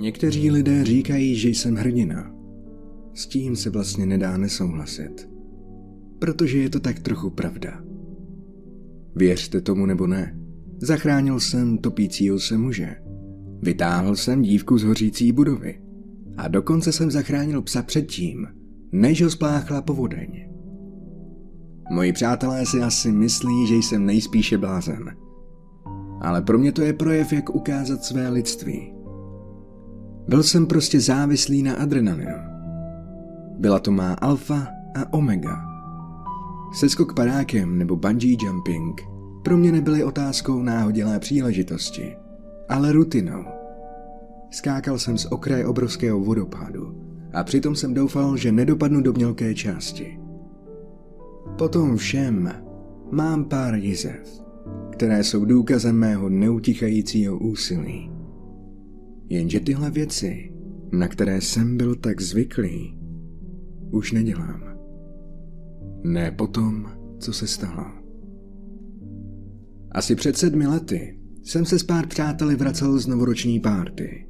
Někteří lidé říkají, že jsem hrdina. S tím se vlastně nedá nesouhlasit. Protože je to tak trochu pravda. Věřte tomu nebo ne, zachránil jsem topícího se muže. Vytáhl jsem dívku z hořící budovy. A dokonce jsem zachránil psa předtím, než ho spláchla povodeň. Moji přátelé si asi myslí, že jsem nejspíše blázen. Ale pro mě to je projev, jak ukázat své lidství. Byl jsem prostě závislý na adrenalinu. Byla to má alfa a omega. Seskok padákem nebo bungee jumping pro mě nebyly otázkou náhodilé příležitosti, ale rutinou. Skákal jsem z okraje obrovského vodopádu a přitom jsem doufal, že nedopadnu do mělké části. Potom všem mám pár jizev, které jsou důkazem mého neutichajícího úsilí. Jenže tyhle věci, na které jsem byl tak zvyklý, už nedělám. Ne potom, co se stalo. Asi před sedmi lety jsem se s pár přáteli vracel z novoroční párty.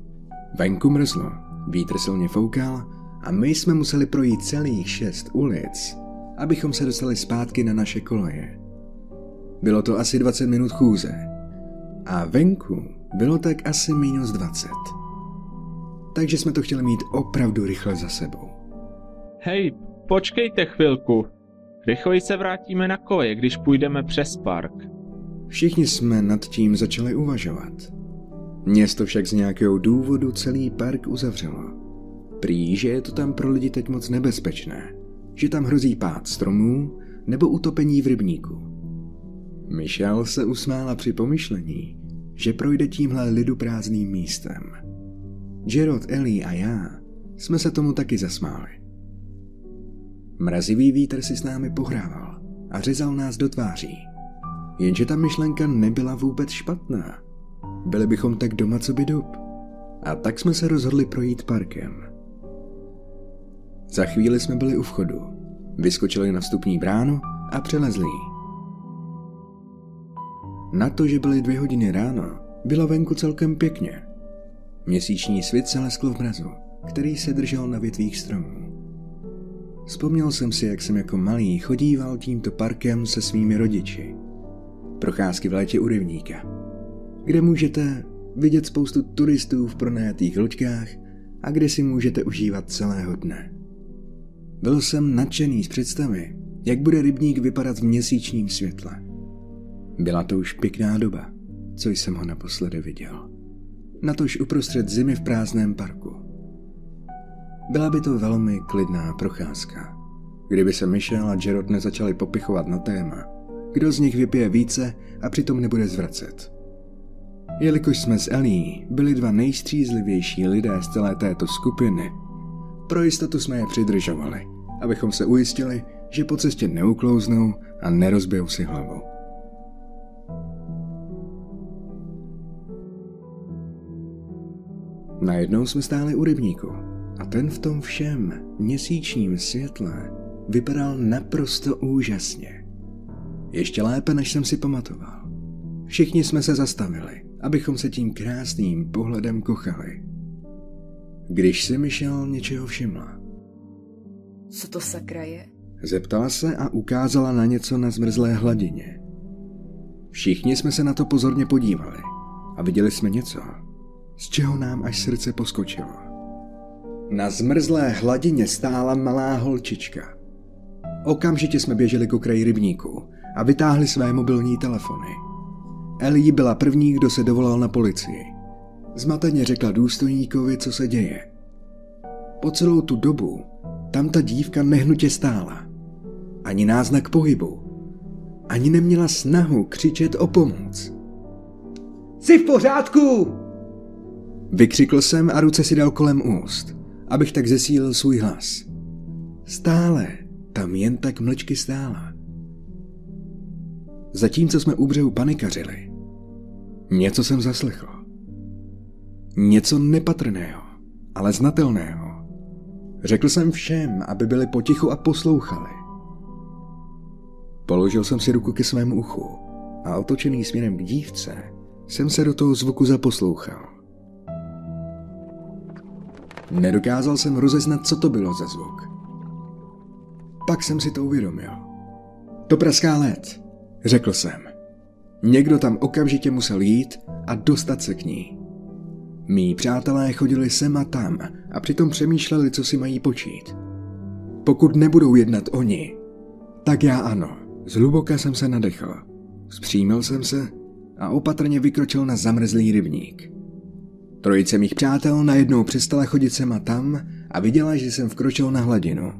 Venku mrzlo, vítr silně foukal a my jsme museli projít celých šest ulic, abychom se dostali zpátky na naše koleje. Bylo to asi 20 minut chůze a venku bylo tak asi minus 20. Takže jsme to chtěli mít opravdu rychle za sebou. Hej, počkejte chvilku. Rychleji se vrátíme na koleje, když půjdeme přes park. Všichni jsme nad tím začali uvažovat. Město však z nějakého důvodu celý park uzavřelo. Prý, že je to tam pro lidi teď moc nebezpečné, že tam hrozí pád stromů nebo utopení v rybníku. Michelle se usmála při pomyšlení, že projde tímhle lidu prázdným místem. Gerard, Ellie a já jsme se tomu taky zasmáli. Mrazivý vítr si s námi pohrával a řezal nás do tváří. Jenže ta myšlenka nebyla vůbec špatná. Byli bychom tak doma, co by dub. A tak jsme se rozhodli projít parkem. Za chvíli jsme byli u vchodu. Vyskočili na vstupní bránu a přelezli Na to, že byly dvě hodiny ráno, bylo venku celkem pěkně. Měsíční svit se leskl v mrazu, který se držel na větvích stromů. Vzpomněl jsem si, jak jsem jako malý chodíval tímto parkem se svými rodiči. Procházky v létě u rybníka, kde můžete vidět spoustu turistů v pronajatých loďkách a kde si můžete užívat celého dne. Byl jsem nadšený z představy, jak bude rybník vypadat v měsíčním světle. Byla to už pěkná doba, co jsem ho naposledy viděl. Natož uprostřed zimy v prázdném parku. Byla by to velmi klidná procházka. Kdyby se Michel a Gerard nezačali popichovat na téma, kdo z nich vypije více a přitom nebude zvracet. Jelikož jsme s Ellie byli dva nejstřízlivější lidé z celé této skupiny, pro jistotu jsme je přidržovali, abychom se ujistili, že po cestě neuklouznou a nerozbijou si hlavu. Najednou jsme stáli u rybníku a ten v tom všem měsíčním světle vypadal naprosto úžasně. Ještě lépe, než jsem si pamatoval. Všichni jsme se zastavili, abychom se tím krásným pohledem kochali. Když si Michelle něčeho všimla. Co to sakra je? Zeptala se a ukázala na něco na zmrzlé hladině. Všichni jsme se na to pozorně podívali a viděli jsme něco, z čeho nám až srdce poskočilo. Na zmrzlé hladině stála malá holčička. Okamžitě jsme běželi k okraji rybníku a vytáhli své mobilní telefony. Ellie byla první, kdo se dovolal na policii. Zmateně řekla důstojníkovi, co se děje. Po celou tu dobu tam ta dívka nehnutě stála. Ani náznak pohybu. Ani neměla snahu křičet o pomoc. Jsi v pořádku! Vykřikl jsem a ruce si dal kolem úst, abych tak zesílil svůj hlas. Stále tam jen tak mlčky stála. Zatímco jsme u břehu panikařili, něco jsem zaslechl. Něco nepatrného, ale znatelného. Řekl jsem všem, aby byli potichu a poslouchali. Položil jsem si ruku ke svému uchu a otočený směrem k dívce jsem se do toho zvuku zaposlouchal. Nedokázal jsem rozeznat, co to bylo za zvuk. Pak jsem si to uvědomil. To praská led, řekl jsem. Někdo tam okamžitě musel jít a dostat se k ní. Mí přátelé chodili sem a tam a přitom přemýšleli, co si mají počít. Pokud nebudou jednat oni, tak já ano. Zhluboka jsem se nadechl. Vzpřímil jsem se a opatrně vykročil na zamrzlý rybník. Trojice mých přátel najednou přestala chodit sem a tam a viděla, že jsem vkročil na hladinu.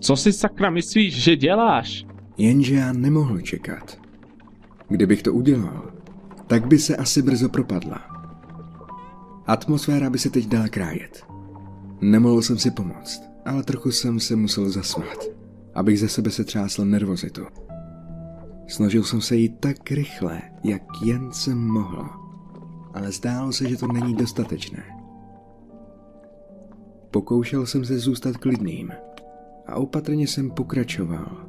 Co si sakra myslíš, že děláš? Jenže já nemohl čekat. Kdybych to udělal, tak by se asi brzo propadla. Atmosféra by se teď dala krájet. Nemohl jsem si pomoct, ale trochu jsem se musel zasmát, abych ze sebe se třásl nervozitu. Snažil jsem se jít tak rychle, jak jen jsem mohl, ale zdálo se, že to není dostatečné. Pokoušel jsem se zůstat klidným a opatrně jsem pokračoval.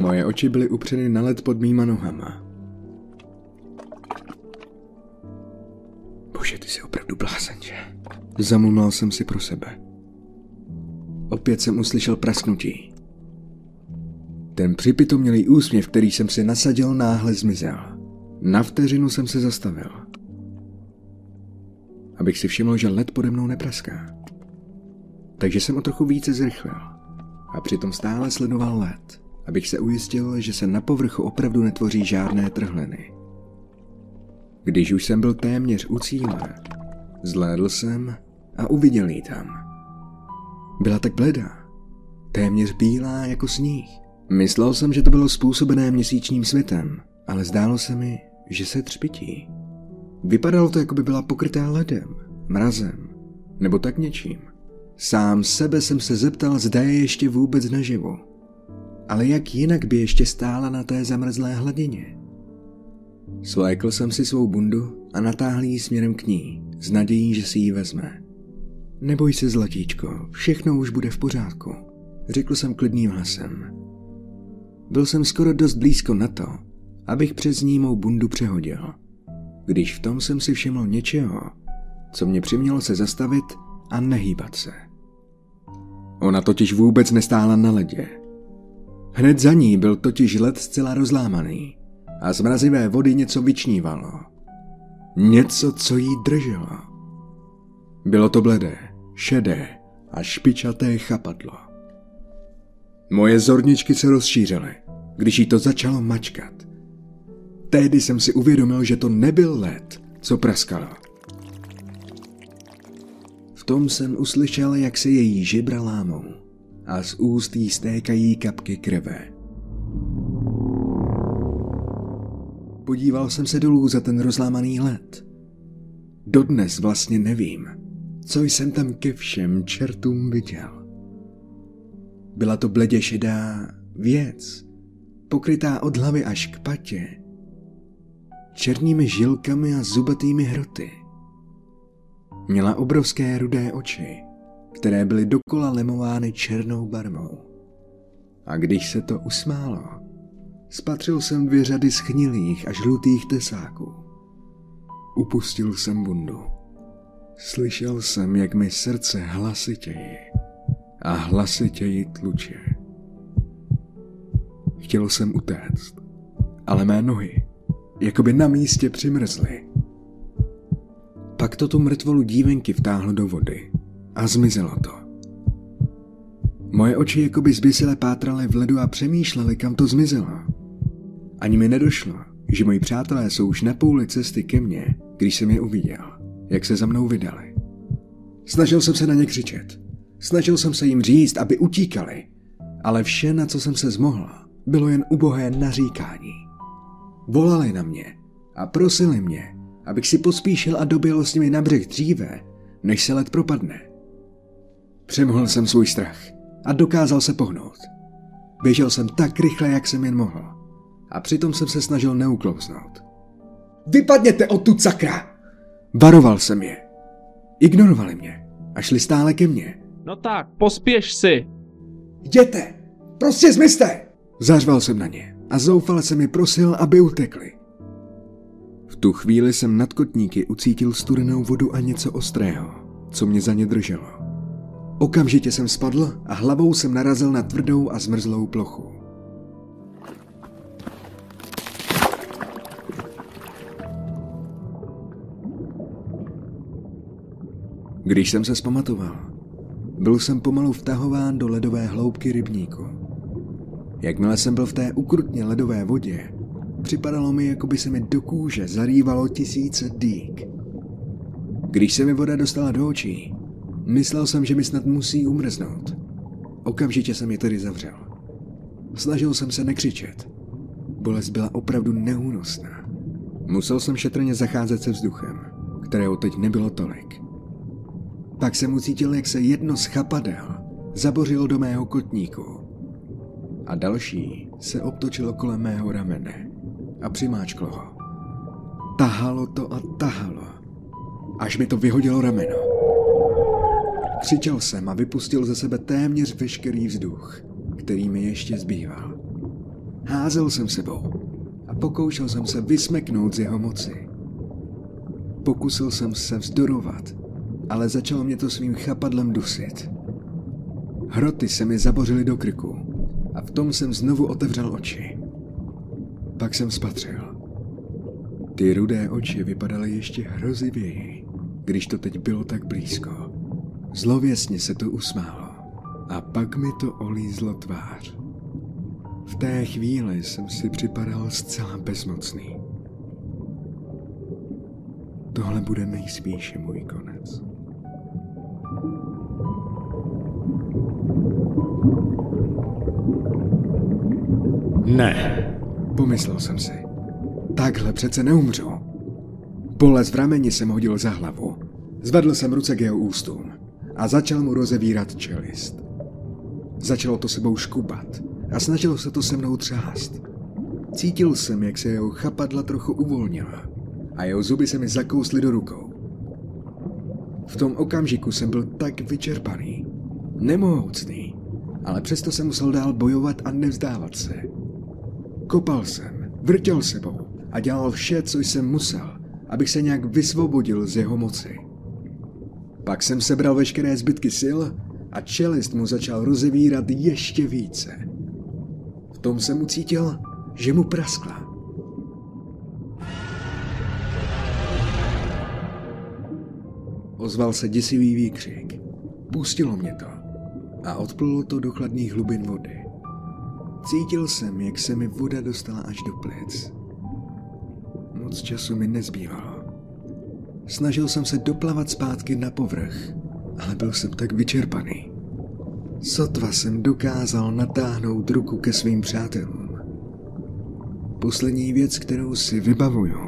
Moje oči byly upřeny na led pod mýma nohama. Bože, ty jsi opravdu blázen, že? Zamumlal jsem si pro sebe. Opět jsem uslyšel prasknutí. Ten připitomělý úsměv, který jsem si nasadil, náhle zmizel. Na vteřinu jsem se zastavil. Abych si všiml, že led pode mnou nepraská. Takže jsem o trochu více zrychlil. A přitom stále sledoval led, abych se ujistil, že se na povrchu opravdu netvoří žádné trhliny. Když už jsem byl téměř u cíle, zhlédl jsem a uviděl ji tam. Byla tak bledá, téměř bílá jako sníh. Myslel jsem, že to bylo způsobené měsíčním světem, ale zdálo se mi, že se třpití. Vypadalo to, jako by byla pokrytá ledem, mrazem, nebo tak něčím. Sám sebe jsem se zeptal, zda je ještě vůbec naživu. Ale jak jinak by ještě stála na té zamrzlé hladině? Svlékl jsem si svou bundu a natáhl ji směrem k ní, s nadějí, že si ji vezme. Neboj se, zlatíčko, všechno už bude v pořádku, řekl jsem klidným hlasem. Byl jsem skoro dost blízko na to, abych přes ní mou bundu přehodil. Když v tom jsem si všiml něčeho, co mě přimělo se zastavit a nehýbat se. Ona totiž vůbec nestála na ledě. Hned za ní byl totiž led zcela rozlámaný a z mrazivé vody něco vyčnívalo. Něco, co jí drželo. Bylo to bledé, šedé a špičaté chapadlo. Moje zorničky se rozšířily, když jí to začalo mačkat. Tehdy jsem si uvědomil, že to nebyl led, co praskalo. V tom jsem uslyšel, jak se její žibra lámou a z úst jí stékají kapky krve. Podíval jsem se dolů za ten rozlámaný led. Dodnes vlastně nevím, co jsem tam ke všem čertům viděl. Byla to bledě šedá věc, pokrytá od hlavy až k patě, černými žilkami a zubatými hroty. Měla obrovské rudé oči, které byly dokola lemovány černou barvou. A když se to usmálo, spatřil jsem dvě řady schnilých a žlutých tesáků. Upustil jsem bundu. Slyšel jsem, jak mi srdce hlasitěji a hlasitěji tluče. Chtěl jsem utéct, ale mé nohy jakoby na místě přimrzly. Pak to tu mrtvolu dívenky vtáhlo do vody a zmizelo to. Moje oči jakoby zbysile pátraly v ledu a přemýšlely, kam to zmizelo. Ani mi nedošlo, že moji přátelé jsou už na půli cesty ke mně, když jsem je uviděl, jak se za mnou vydali. Snažil jsem se na ně křičet. Snažil jsem se jim říct, aby utíkali, ale vše, na co jsem se zmohl, bylo jen ubohé naříkání. Volali na mě a prosili mě, abych si pospíšil a doběl s nimi na břeh dříve, než se let propadne. Přemohl jsem svůj strach a dokázal se pohnout. Běžel jsem tak rychle, jak jsem jen mohl. A přitom jsem se snažil neuklouznout. Vypadněte odtud, sakra! Varoval jsem je. Ignorovali mě a šli stále ke mně. No tak, pospěš si. Jděte! Prostě zmizte! Zařval jsem na ně a zoufale jsem je prosil, aby utekli. V tu chvíli jsem nad kotníky ucítil studenou vodu a něco ostrého, co mě za ně drželo. Okamžitě jsem spadl a hlavou jsem narazil na tvrdou a zmrzlou plochu. Když jsem se zpamatoval, byl jsem pomalu vtahován do ledové hloubky rybníku. Jakmile jsem byl v té ukrutně ledové vodě, připadalo mi, jako by se mi do kůže zarývalo tisíce dýk. Když se mi voda dostala do očí, myslel jsem, že mi snad musí umrznout. Okamžitě jsem je tedy zavřel. Snažil jsem se nekřičet. Bolest byla opravdu neúnosná. Musel jsem šetrně zacházet se vzduchem, kterého teď nebylo tolik. Pak jsem ucítil, jak se jedno z chapadel zabořilo do mého kotníku a další se obtočilo kolem mého ramene a přimáčklo ho. Tahalo to a tahalo, až mi to vyhodilo rameno. Křičel jsem a vypustil ze sebe téměř veškerý vzduch, který mi ještě zbýval. Házel jsem sebou a pokoušel jsem se vysmeknout z jeho moci. Pokusil jsem se vzdorovat, ale začalo mě to svým chapadlem dusit. Hroty se mi zabořily do krku a v tom jsem znovu otevřel oči. Pak jsem spatřil. Ty rudé oči vypadaly ještě hrozivěji, když to teď bylo tak blízko. Zlověsně se to usmálo a pak mi to olízlo tvář. V té chvíli jsem si připadal zcela bezmocný. Tohle bude nejspíše můj konec. Ne, pomyslel jsem si. Takhle přece neumřu. Bolest v rameni jsem hodil za hlavu. Zvedl jsem ruce k jeho ústům a začal mu rozevírat čelist. Začalo to sebou škubat a snažilo se to se mnou třást. Cítil jsem, jak se jeho chapadla trochu uvolnila a jeho zuby se mi zakously do rukou. V tom okamžiku jsem byl tak vyčerpaný, nemohoucný, ale přesto jsem musel dál bojovat a nevzdávat se. Kopal jsem, vrtěl sebou a dělal vše, co jsem musel, abych se nějak vysvobodil z jeho moci. Pak jsem sebral veškeré zbytky sil a čelist mu začal rozevírat ještě více. V tom jsem ucítil, že mu praskla. Ozval se děsivý výkřik. Pustilo mě to a odplulo to do chladných hlubin vody. Cítil jsem, jak se mi voda dostala až do plic. Moc času mi nezbývalo. Snažil jsem se doplavat zpátky na povrch, ale byl jsem tak vyčerpaný. Sotva jsem dokázal natáhnout ruku ke svým přátelům. Poslední věc, kterou si vybavuju,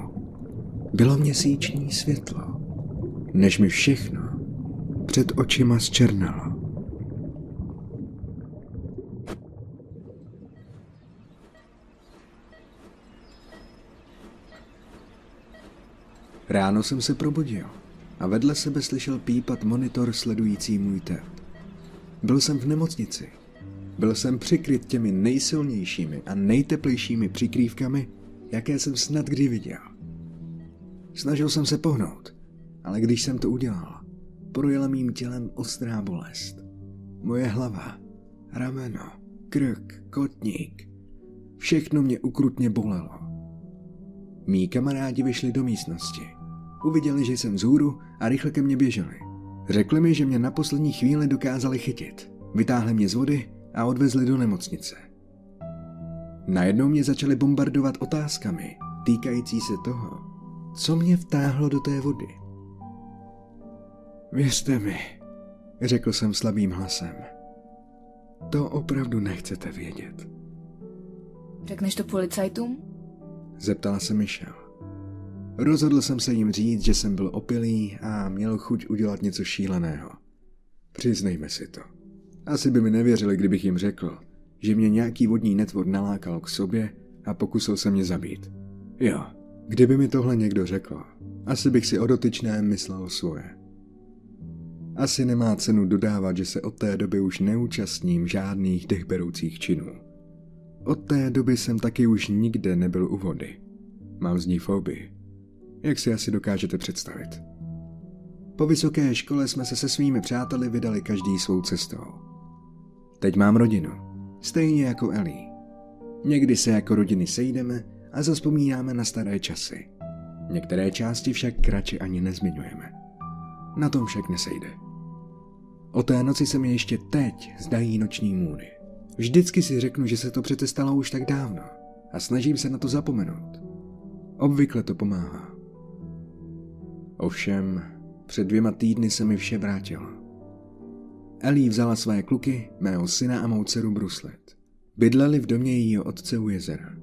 bylo měsíční světlo, než mi všechno před očima zčernalo. Ráno jsem se probudil a vedle sebe slyšel pípat monitor sledující můj tep. Byl jsem v nemocnici. Byl jsem přikryt těmi nejsilnějšími a nejteplejšími přikrývkami, jaké jsem snad kdy viděl. Snažil jsem se pohnout, ale když jsem to udělal, projela mým tělem ostrá bolest. Moje hlava, rameno, krk, kotník, všechno mě ukrutně bolelo. Mí kamarádi vyšli do místnosti. Uviděli, že jsem vzhůru a rychle ke mně běželi. Řekli mi, že mě na poslední chvíli dokázali chytit. Vytáhli mě z vody a odvezli do nemocnice. Najednou mě začali bombardovat otázkami týkající se toho, co mě vtáhlo do té vody. Věřte mi, řekl jsem slabým hlasem. To opravdu nechcete vědět. Řekneš to policajtům? Zeptala se Michelle. Rozhodl jsem se jim říct, že jsem byl opilý a měl chuť udělat něco šíleného. Přiznejme si to. Asi by mi nevěřili, kdybych jim řekl, že mě nějaký vodní netvor nalákal k sobě a pokusil se mě zabít. Jo, kdyby mi tohle někdo řekl, asi bych si o dotyčném myslel svoje. Asi nemá cenu dodávat, že se od té doby už neúčastním žádných dechberoucích činů. Od té doby jsem taky už nikde nebyl u vody. Mám z ní fobii. Jak si asi dokážete představit. Po vysoké škole jsme se se svými přáteli vydali každý svou cestou. Teď mám rodinu, stejně jako Ellie. Někdy se jako rodiny sejdeme a zaspomínáme na staré časy. Některé části však radši ani nezmiňujeme. Na tom však nesejde. O té noci se mi ještě teď zdají noční můry. Vždycky si řeknu, že se to přece stalo už tak dávno a snažím se na to zapomenout. Obvykle to pomáhá. Ovšem, před dvěma týdny se mi vše vrátilo. Ellie vzala své kluky, mého syna a mou dceru Bruslet. Bydleli v domě jejího otce u jezera.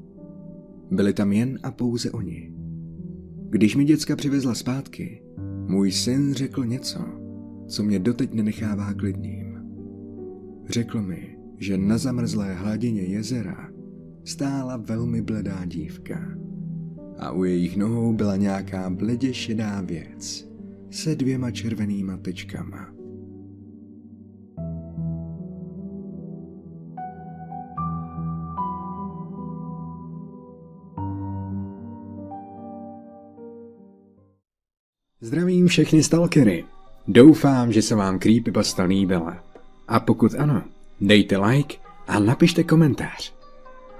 Byli tam jen a pouze oni. Když mi děcka přivezla zpátky, můj syn řekl něco, co mě doteď nenechává klidným. Řekl mi, že na zamrzlé hladině jezera stála velmi bledá dívka. A u jejich nohou byla nějaká bledě šedá věc se dvěma červenýma tečkama. Zdravím všechny stalkery. Doufám, že se vám Creepypasta líbila. A pokud ano, dejte like a napište komentář.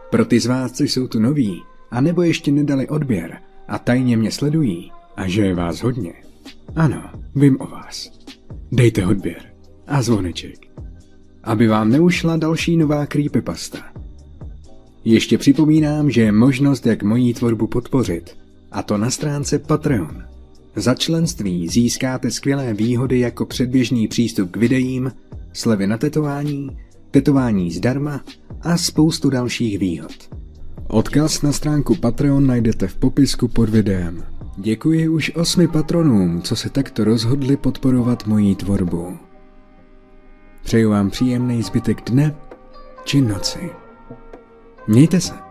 Pro ty z vás, co jsou tu noví, a nebo ještě nedali odběr a tajně mě sledují, a že je vás hodně, ano, vím o vás. Dejte odběr a zvoneček, aby vám neušla další nová creepypasta. Ještě připomínám, že je možnost, jak mojí tvorbu podpořit, a to na stránce Patreon. Za členství získáte skvělé výhody jako předběžný přístup k videím, slevy na tetování, tetování zdarma a spoustu dalších výhod. Odkaz na stránku Patreon najdete v popisku pod videem. Děkuji už osmi patronům, co se takto rozhodli podporovat moji tvorbu. Přeju vám příjemný zbytek dne či noci. Mějte se.